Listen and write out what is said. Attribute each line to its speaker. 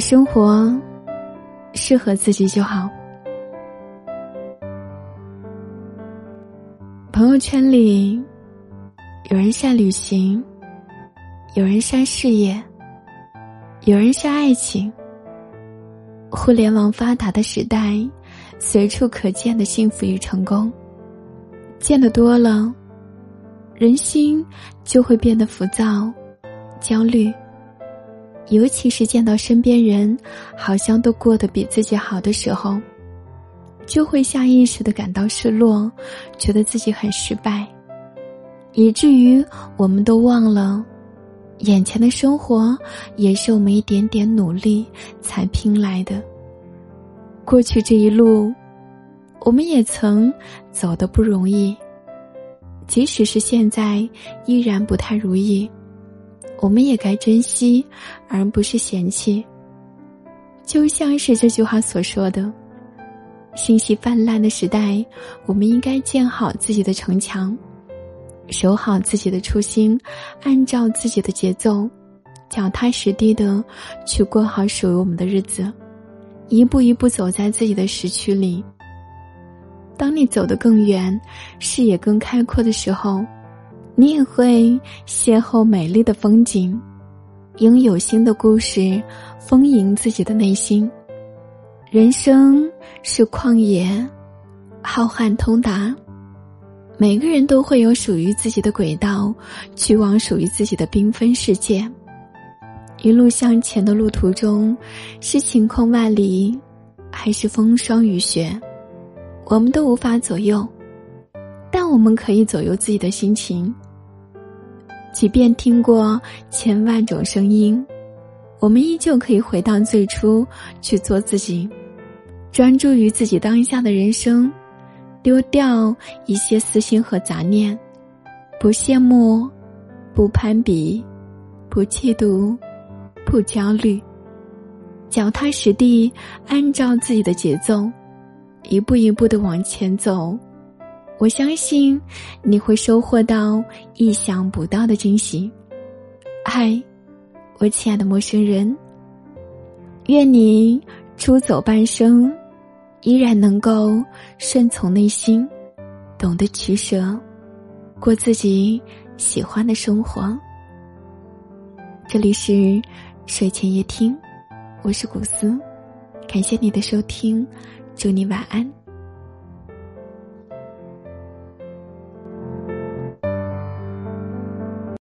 Speaker 1: 生活适合自己就好。朋友圈里，有人晒旅行，有人晒事业，有人晒爱情。互联网发达的时代，随处可见的幸福与成功，见得多了，人心就会变得浮躁、焦虑。尤其是见到身边人好像都过得比自己好的时候。就会下意识的感到失落，觉得自己很失败，以至于我们都忘了，眼前的生活也是我们一点点努力才拼来的。过去这一路，我们也曾走得不容易，即使是现在依然不太如意，我们也该珍惜，而不是嫌弃。就像是这句话所说的。信息泛滥的时代，我们应该建好自己的城墙，守好自己的初心，按照自己的节奏，脚踏实地的去过好属于我们的日子，一步一步走在自己的时区里。当你走得更远，视野更开阔的时候，你也会邂逅美丽的风景，拥有新的故事，丰盈自己的内心。人生是旷野，浩瀚通达。每个人都会有属于自己的轨道，去往属于自己的缤纷世界。一路向前的路途中，是晴空万里，还是风霜雨雪，我们都无法左右。但我们可以左右自己的心情。即便听过千万种声音，我们依旧可以回到最初，去做自己。专注于自己当下的人生，丢掉一些私心和杂念，不羡慕，不攀比，不嫉妒，不焦虑，脚踏实地，按照自己的节奏，一步一步的往前走。我相信你会收获到意想不到的惊喜。嗨，我亲爱的陌生人，愿你出走半生。依然能够顺从内心，懂得取舍，过自己喜欢的生活。这里是睡前夜听，我是古斯，感谢你的收听，祝你晚安。